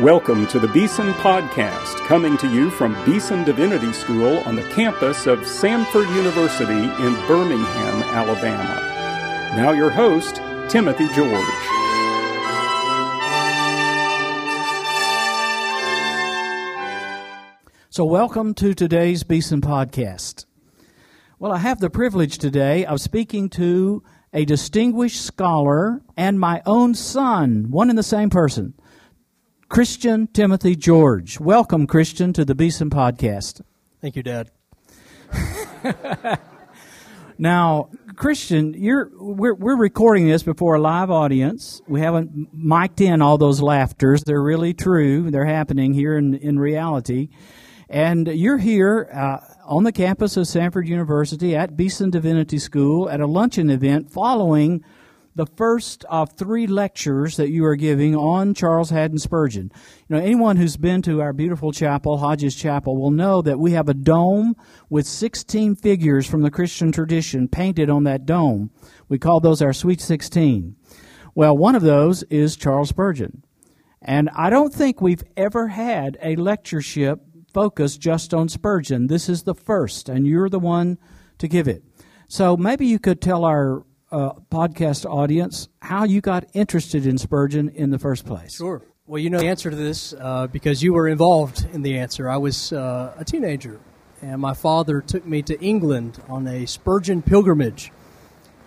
Welcome to the Beeson Podcast, coming to you from Beeson Divinity School on the campus of Samford University in Birmingham, Alabama. Now, your host, Timothy George. So, welcome to today's Beeson Podcast. Well, I have the privilege today of speaking to a distinguished scholar and my own son, one and the same person. Christian Timothy George. Welcome, Christian, to the Beeson Podcast. Thank you, Dad. now, Christian, you're we're we're recording this before a live audience. We haven't mic'd in all those laughters. They're really true. They're happening here in in reality. And you're here uh, on the campus of Samford University at Beeson Divinity School at a luncheon event following the first of three lectures that you are giving on Charles Haddon Spurgeon. You know, anyone who's been to our beautiful chapel, Hodges Chapel, will know that we have a dome with 16 figures from the Christian tradition painted on that dome. We call those our Sweet 16. Well, one of those is Charles Spurgeon. And I don't think we've ever had a lectureship focused just on Spurgeon. This is the first, and you're the one to give it. So maybe you could tell our uh, podcast audience how you got interested in Spurgeon in the first place. Sure. Well, you know the answer to this uh, because you were involved in the answer. I was uh, a teenager, and my father took me to England on a Spurgeon pilgrimage.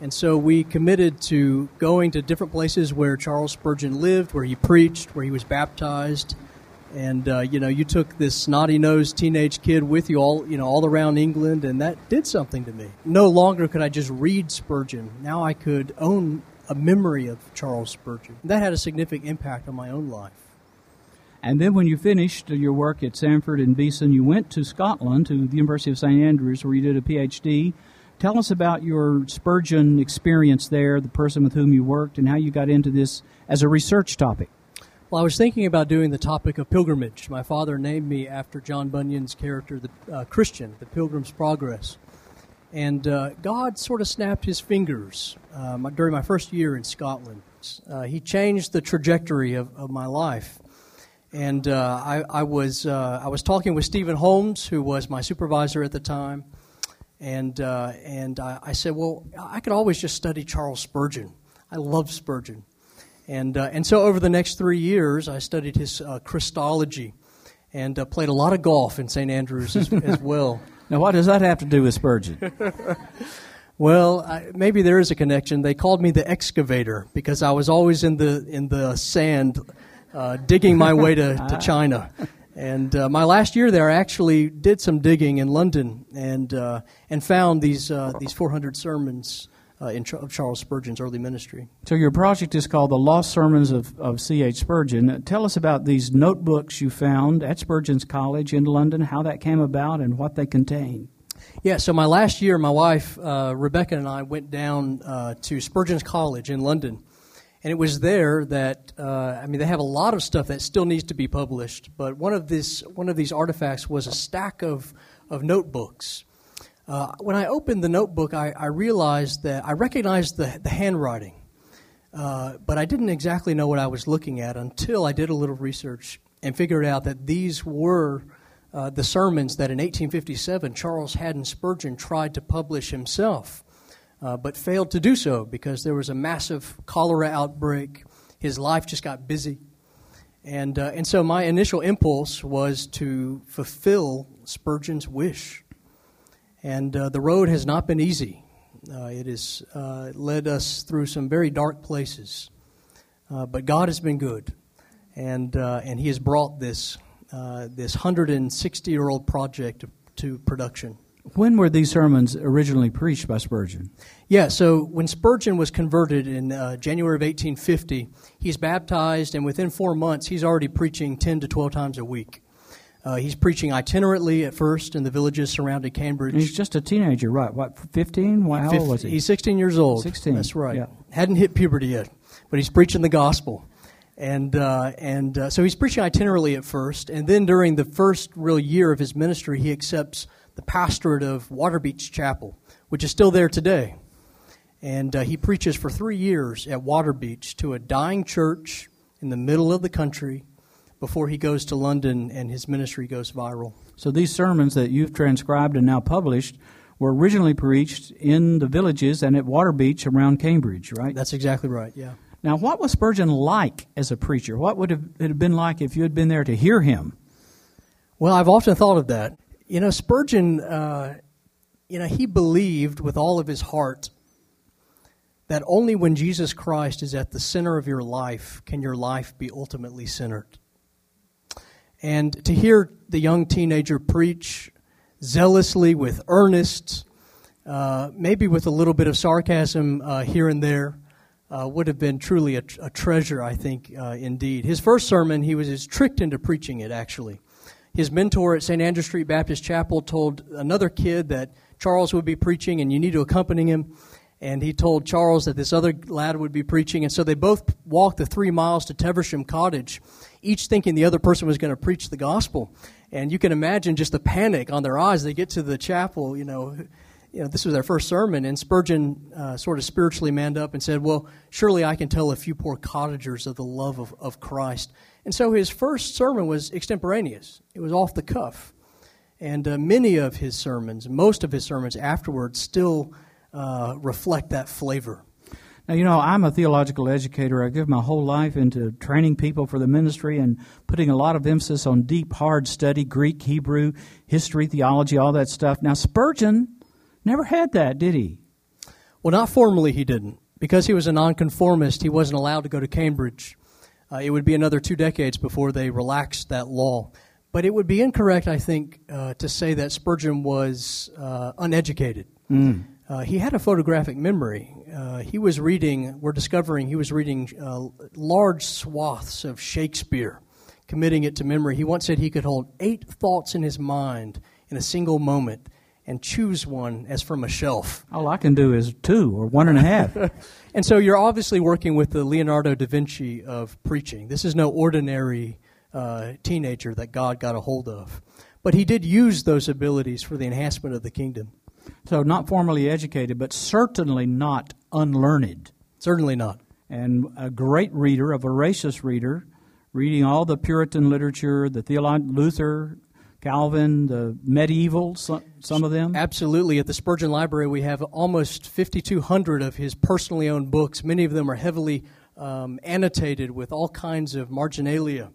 And so we committed to going to different places where Charles Spurgeon lived, where he preached, where he was baptized, and uh, you know you took this snotty nosed teenage kid with you all you know all around England, and that did something to me. No longer could I just read Spurgeon. Now I could own a memory of Charles Spurgeon. That had a significant impact on my own life. And then when you finished your work at Samford and Beeson, you went to Scotland to the University of St Andrews, where you did a PhD. Tell us about your Spurgeon experience there, the person with whom you worked, and how you got into this as a research topic. Well, I was thinking about doing the topic of pilgrimage. My father named me after John Bunyan's character, the uh, Christian, the Pilgrim's Progress. And uh, God sort of snapped his fingers um, during my first year in Scotland. Uh, he changed the trajectory of, of my life. And uh, I, I, was, uh, I was talking with Stephen Holmes, who was my supervisor at the time. And, and I, I said, Well, I could always just study Charles Spurgeon. I love Spurgeon. And, uh, and so over the next three years, I studied his uh, Christology and uh, played a lot of golf in St. Andrews as, as well. Now, what does that have to do with Spurgeon? well, I, maybe there is a connection. They called me the excavator because I was always in the, in the sand uh, digging my way to, to China. And uh, my last year there, I actually did some digging in London and, uh, and found these, these 400 sermons uh, in Ch- Charles Spurgeon's early ministry. So your project is called the Lost Sermons of, of C.H. Spurgeon. Tell us about these notebooks you found at Spurgeon's College in London, how that came about, and what they contain. Yeah, so my last year, my wife, uh, Rebecca, and I went down uh, to Spurgeon's College in London. And it was there that, uh, I mean, they have a lot of stuff that still needs to be published, but one of, this, one of these artifacts was a stack of, of notebooks uh, when I opened the notebook, I, I, realized that I recognized the, the handwriting, uh, but I didn't exactly know what I was looking at until I did a little research and figured out that these were uh, the sermons that in 1857 Charles Haddon Spurgeon tried to publish himself, uh, but failed to do so because there was a massive cholera outbreak. His life just got busy. And, uh, and so my initial impulse was to fulfill Spurgeon's wish and uh, the road has not been easy. Uh, it has uh, led us through some very dark places. Uh, but God has been good. And, uh, and He has brought this, uh, this 160 year old project to production. When were these sermons originally preached by Spurgeon? Yeah, so when Spurgeon was converted in January of 1850, he's baptized, and within four months, he's already preaching 10 to 12 times a week. Uh, he's preaching itinerantly at first in the villages surrounding Cambridge. He's just a teenager, right? What, 15? How old was he? He's 16 years old. 16. That's right. Yeah. Hadn't hit puberty yet, but he's preaching the gospel. And, uh, and uh, so he's preaching itinerantly at first, and then during the first real year of his ministry, he accepts the pastorate of Waterbeach Chapel, which is still there today. And uh, he preaches for three years at Waterbeach to a dying church in the middle of the country before he goes to London and his ministry goes viral. So these sermons that you've transcribed and now published were originally preached in the villages and at Waterbeach around Cambridge, right? That's exactly right, yeah. Now, what was Spurgeon like as a preacher? What would it have been like if you had been there to hear him? Well, I've often thought of that. You know, Spurgeon, uh, you know, he believed with all of his heart that only when Jesus Christ is at the center of your life can your life be ultimately centered. And to hear the young teenager preach zealously with earnest, uh, maybe with a little bit of sarcasm uh, here and there, uh, would have been truly a, a treasure, I think, uh, indeed. His first sermon, he was, was tricked into preaching it, actually. His mentor at St. Andrew Street Baptist Chapel told another kid that Charles would be preaching and you need to accompany him. And he told Charles that this other lad would be preaching. And so they both walked the three miles to Teversham Cottage, each thinking the other person was going to preach the gospel. And you can imagine just the panic on their eyes. They get to the chapel, you know, you know, this was their first sermon, and Spurgeon uh, sort of spiritually manned up and said, Well, surely I can tell a few poor cottagers of the love of, of Christ. And so his first sermon was extemporaneous, it was off the cuff. And uh, many of his sermons, most of his sermons afterwards, still uh, reflect that flavor. Now, you know, I'm a theological educator. I give my whole life into training people for the ministry and putting a lot of emphasis on deep, hard study Greek, Hebrew, history, theology, all that stuff. Now, Spurgeon Never had that, did he? Well, not formally, he didn't. Because he was a nonconformist, he wasn't allowed to go to Cambridge. Uh, it would be another two decades before they relaxed that law. But it would be incorrect, I think, uh, to say that Spurgeon was uh, uneducated. Mm. He had a photographic memory. Uh, he was reading, we're discovering, he was reading uh, large swaths of Shakespeare, committing it to memory. He once said he could hold eight thoughts in his mind in a single moment and choose one as from a shelf. All I can do is two or one and a half. and so you're obviously working with the Leonardo da Vinci of preaching. This is no ordinary uh, teenager that God got a hold of. But he did use those abilities for the enhancement of the kingdom. So, not formally educated, but certainly not unlearned. Certainly not. And a great reader, a voracious reader, reading all the Puritan literature, the theologian Luther, Calvin, the medieval, some, some, of them? Absolutely. At the Spurgeon Library, we have almost 5,200 of his personally owned books. Many of them are heavily um, annotated with all kinds of marginalia.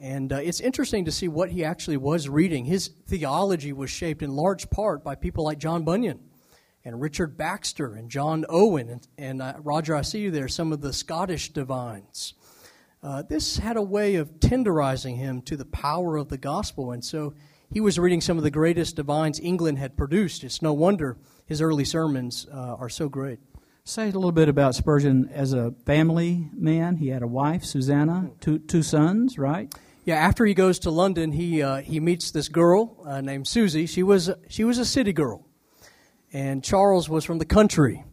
And uh, it's interesting to see what he actually was reading. His theology was shaped in large part by people like John Bunyan and Richard Baxter and John Owen. And, and uh, Roger, I see you there, some of the Scottish divines. Uh, this had a way of tenderizing him to the power of the gospel. And so he was reading some of the greatest divines England had produced. It's no wonder his early sermons uh, are so great. Say a little bit about Spurgeon as a family man. He had a wife, Susanna, two, two sons, right? Yeah, after he goes to London, he, uh, he meets this girl uh, named Susie. She was, she was a city girl, and Charles was from the country.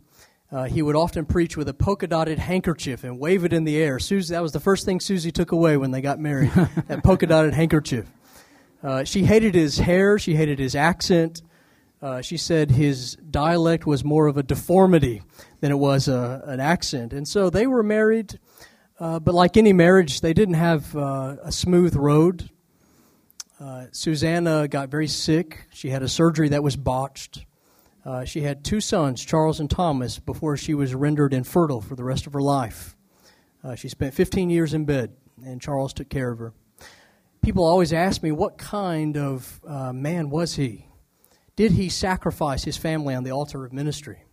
Uh, he would often preach with a polka dotted handkerchief and wave it in the air. Susie, that was the first thing Susie took away when they got married that polka dotted handkerchief. Uh, she hated his hair, she hated his accent. Uh, she said his dialect was more of a deformity than it was a, an accent. And so they were married, uh, but like any marriage, they didn't have uh, a smooth road. Uh, Susanna got very sick. She had a surgery that was botched. Uh, she had two sons, Charles and Thomas, before she was rendered infertile for the rest of her life. Uh, she spent 15 years in bed, and Charles took care of her. People always ask me, what kind of man was he? Did he sacrifice his family on the altar of ministry?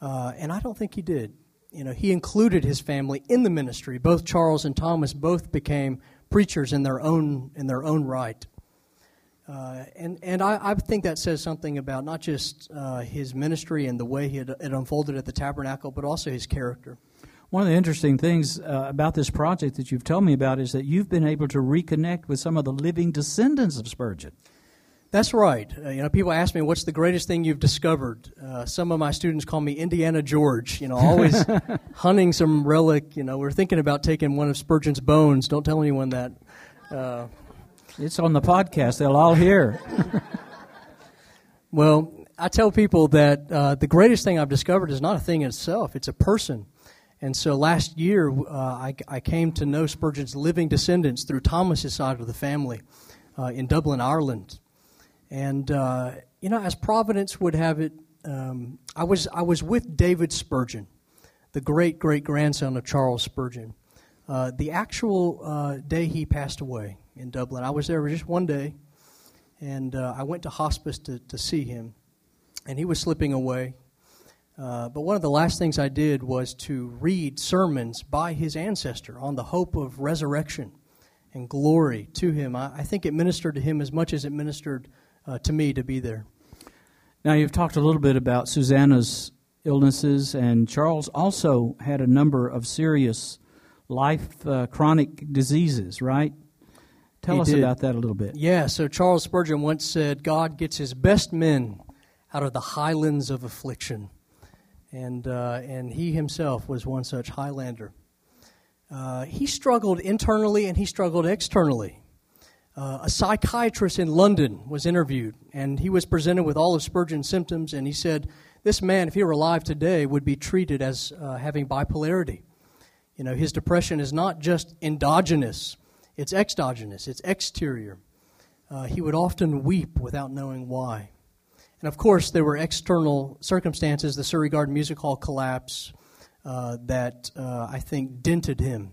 And I don't think he did. You know, he included his family in the ministry. Both Charles and Thomas both became preachers in their own in their own right. Uh, and and I, I, think that says something about not just uh, his ministry and the way he had, it unfolded at the tabernacle, but also his character. One of the interesting things uh, about this project that you've told me about is that you've been able to reconnect with some of the living descendants of Spurgeon. That's right. Uh, you know, people ask me, "What's the greatest thing you've discovered?" Uh, some of my students call me Indiana George. You know, always hunting some relic. You know, we're thinking about taking one of Spurgeon's bones. Don't tell anyone that. It's on the podcast. They'll all hear. well, I tell people that uh, the greatest thing I've discovered is not a thing in itself, it's a person. And so last year, uh, I, I, came to know Spurgeon's living descendants through Thomas's side of the family uh, in Dublin, Ireland. And, uh, you know, as Providence would have it, um, I, was, I was with David Spurgeon, the great great grandson of Charles Spurgeon. Uh, the actual uh, day he passed away in Dublin, I was there just one day, and uh, I went to hospice to, to see him, and he was slipping away uh, but one of the last things I did was to read sermons by his ancestor on the hope of resurrection and glory to him. I, I think it ministered to him as much as it ministered uh, to me to be there. Now, you've talked a little bit about Susanna's illnesses, and Charles also had a number of serious life uh, chronic diseases, right? Tell he us did. about that a little bit. Yeah, so Charles Spurgeon once said, God gets his best men out of the highlands of affliction and, uh, and he himself was one such Highlander. Uh, he struggled internally and he struggled externally. Uh, a psychiatrist in London was interviewed, and he was presented with all of Spurgeon's symptoms, and he said, This man, if he were alive today, would be treated as uh, having bipolarity. You know, his depression is not just endogenous, it's exogenous, it's exterior. Uh, he would often weep without knowing why. And of course, there were external circumstances, the Surrey Garden Music Hall collapse, uh, that uh, I think dented him.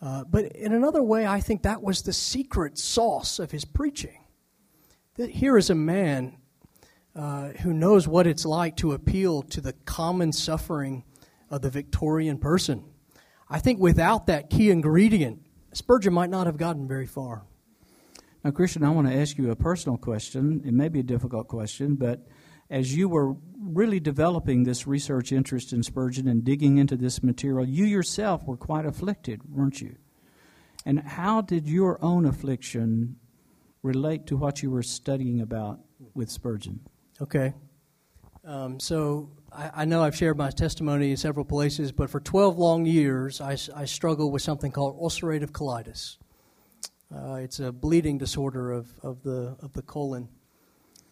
Uh, but in another way, I think that was the secret sauce of his preaching. That here is a man uh, who knows what it's like to appeal to the common suffering of the Victorian person. I think without that key ingredient, Spurgeon might not have gotten very far. Now, Christian, I want to ask you a personal question. It may be a difficult question, but as you were really developing this research interest in Spurgeon and digging into this material, you yourself were quite afflicted, weren't you? And how did your own affliction relate to what you were studying about with Spurgeon? Okay. Um, so I, I, know I've shared my testimony in several places, but for 12 long years, I, I struggled with something called ulcerative colitis. Uh, it's a bleeding disorder of, of, the, of the colon.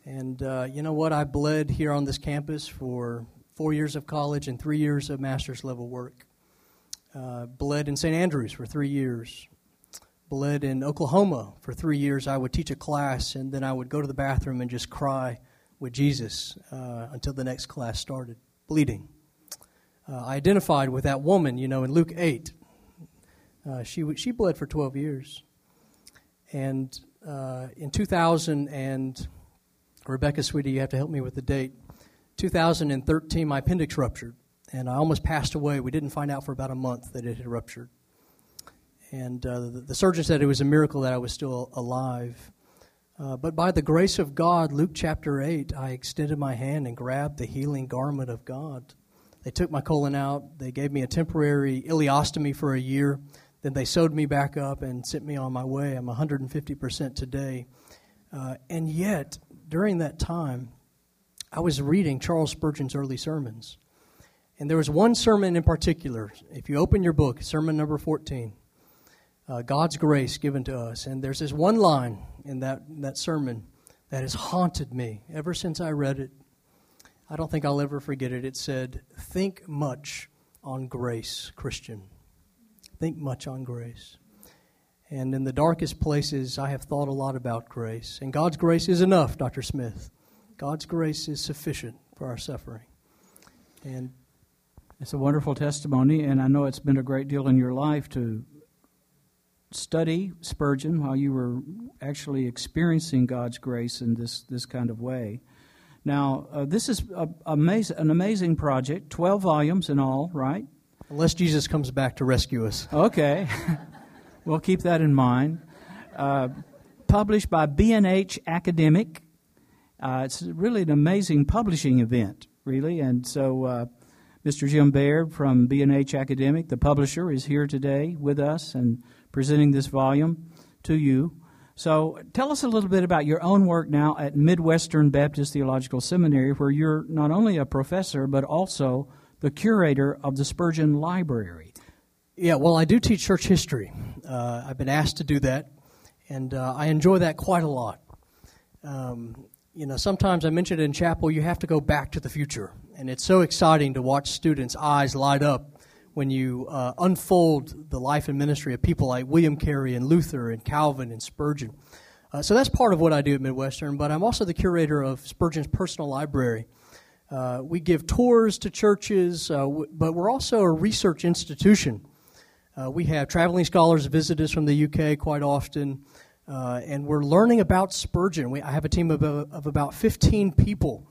And uh, you know what? I bled here on this campus for four years of college and three years of master's level work. Uh, bled in St. Andrews for three years. Bled in Oklahoma for three years. I would teach a class and then I would go to the bathroom and just cry with Jesus uh, until the next class started, bleeding. Uh, I identified with that woman, you know, in Luke 8. Uh, she, she bled for 12 years. And uh, in 2000 and Rebecca, sweetie, you have to help me with the date. 2013, my appendix ruptured, and I almost passed away. We didn't find out for about a month that it had ruptured. And uh, the, the, surgeon said it was a miracle that I was still alive. Uh, but by the grace of God, Luke chapter 8, I extended my hand and grabbed the healing garment of God. They took my colon out. They gave me a temporary ileostomy for a year. Then they sewed me back up and sent me on my way. I'm 150% today. Uh, and yet, during that time, I was reading Charles Spurgeon's early sermons. And there was one sermon in particular. If you open your book, sermon number 14, uh, God's grace given to us. And there's this one line in that, that sermon that has haunted me ever since I read it. I don't think I'll ever forget it. It said, Think much on grace, Christian think much on grace. And in the darkest places, I have thought a lot about grace. And God's grace is enough, Dr. Smith. God's grace is sufficient for our suffering. And it's a wonderful testimony, and I know it's been a great deal in your life to study Spurgeon while you were actually experiencing God's grace in this, this kind of way. Now, uh, this is a, amaz- an amazing project, 12 volumes in all, right? Unless Jesus comes back to rescue us. Okay. we'll keep that in mind. Uh, published by B&H Academic. Uh, it's really an amazing publishing event, really. And so uh, Mr. Jim Baird from B&H Academic, the publisher, is here today with us and presenting this volume to you. So tell us a little bit about your own work now at Midwestern Baptist Theological Seminary, where you're not only a professor, but also the curator of the Spurgeon Library. Yeah, well, I do teach church history. Uh, I've been asked to do that, and uh, I enjoy that quite a lot. Um, you know, sometimes I mentioned in chapel, you have to go back to the future, and it's so exciting to watch students' eyes light up when you uh, unfold the life and ministry of people like William Carey and Luther and Calvin and Spurgeon. Uh, so that's part of what I do at Midwestern, but I'm also the curator of Spurgeon's personal library. Uh, we give tours to churches, uh, w- but we're also a research institution. Uh, we have traveling scholars visit us from the UK quite often, uh, and we're learning about Spurgeon. We, I have a team of, of about 15 people.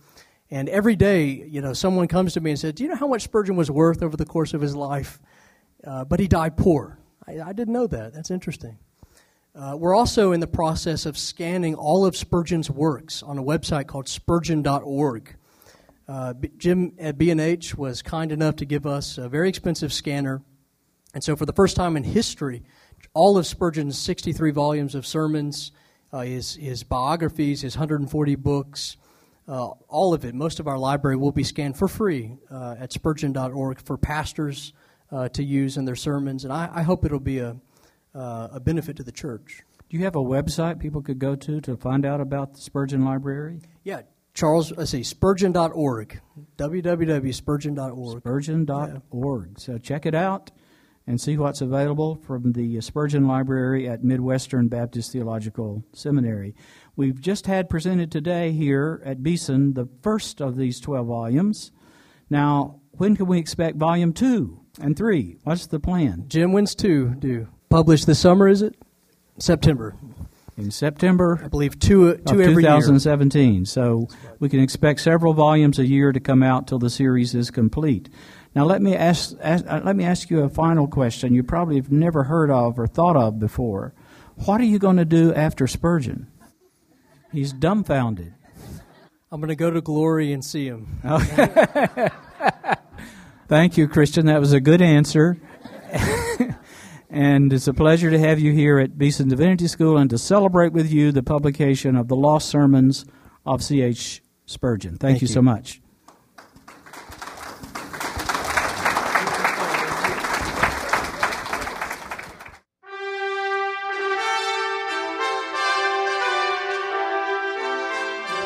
And every day, you know, someone comes to me and says, Do you know how much Spurgeon was worth over the course of his life? Uh, but he died poor. I, I, didn't know that. That's interesting. Uh, we're also in the process of scanning all of Spurgeon's works on a website called spurgeon.org. Uh, Jim at B&H was kind enough to give us a very expensive scanner and so, for the first time in history, all of Spurgeon's 63 volumes of sermons, uh, his, his biographies, his 140 books, uh, all of it, most of our library will be scanned for free uh, at spurgeon.org for pastors uh, to use in their sermons. And I, I hope it'll be a, uh, a benefit to the church. Do you have a website people could go to to find out about the Spurgeon Library? Yeah, Charles, let's see, spurgeon.org, www.spurgeon.org. Spurgeon.org. Yeah. So check it out and see what's available from the Spurgeon Library at Midwestern Baptist Theological Seminary. We've just had presented today here at Beeson the first of these 12 volumes. Now, when can we expect volume two and three? What's the plan? Jim, when's two due? Published this summer, is it? September. In September, I believe two, uh, two of 2017. So we can expect several volumes a year to come out till the series is complete. Now, let me ask, ask uh, let me ask you a final question you probably have never heard of or thought of before. What are you going to do after Spurgeon? He's dumbfounded. I'm going to go to glory and see him. Thank you, Christian. That was a good answer. and it's a pleasure to have you here at Beeson Divinity School and to celebrate with you the publication of the Lost Sermons of C.H. Spurgeon. Thank, Thank you, you so much.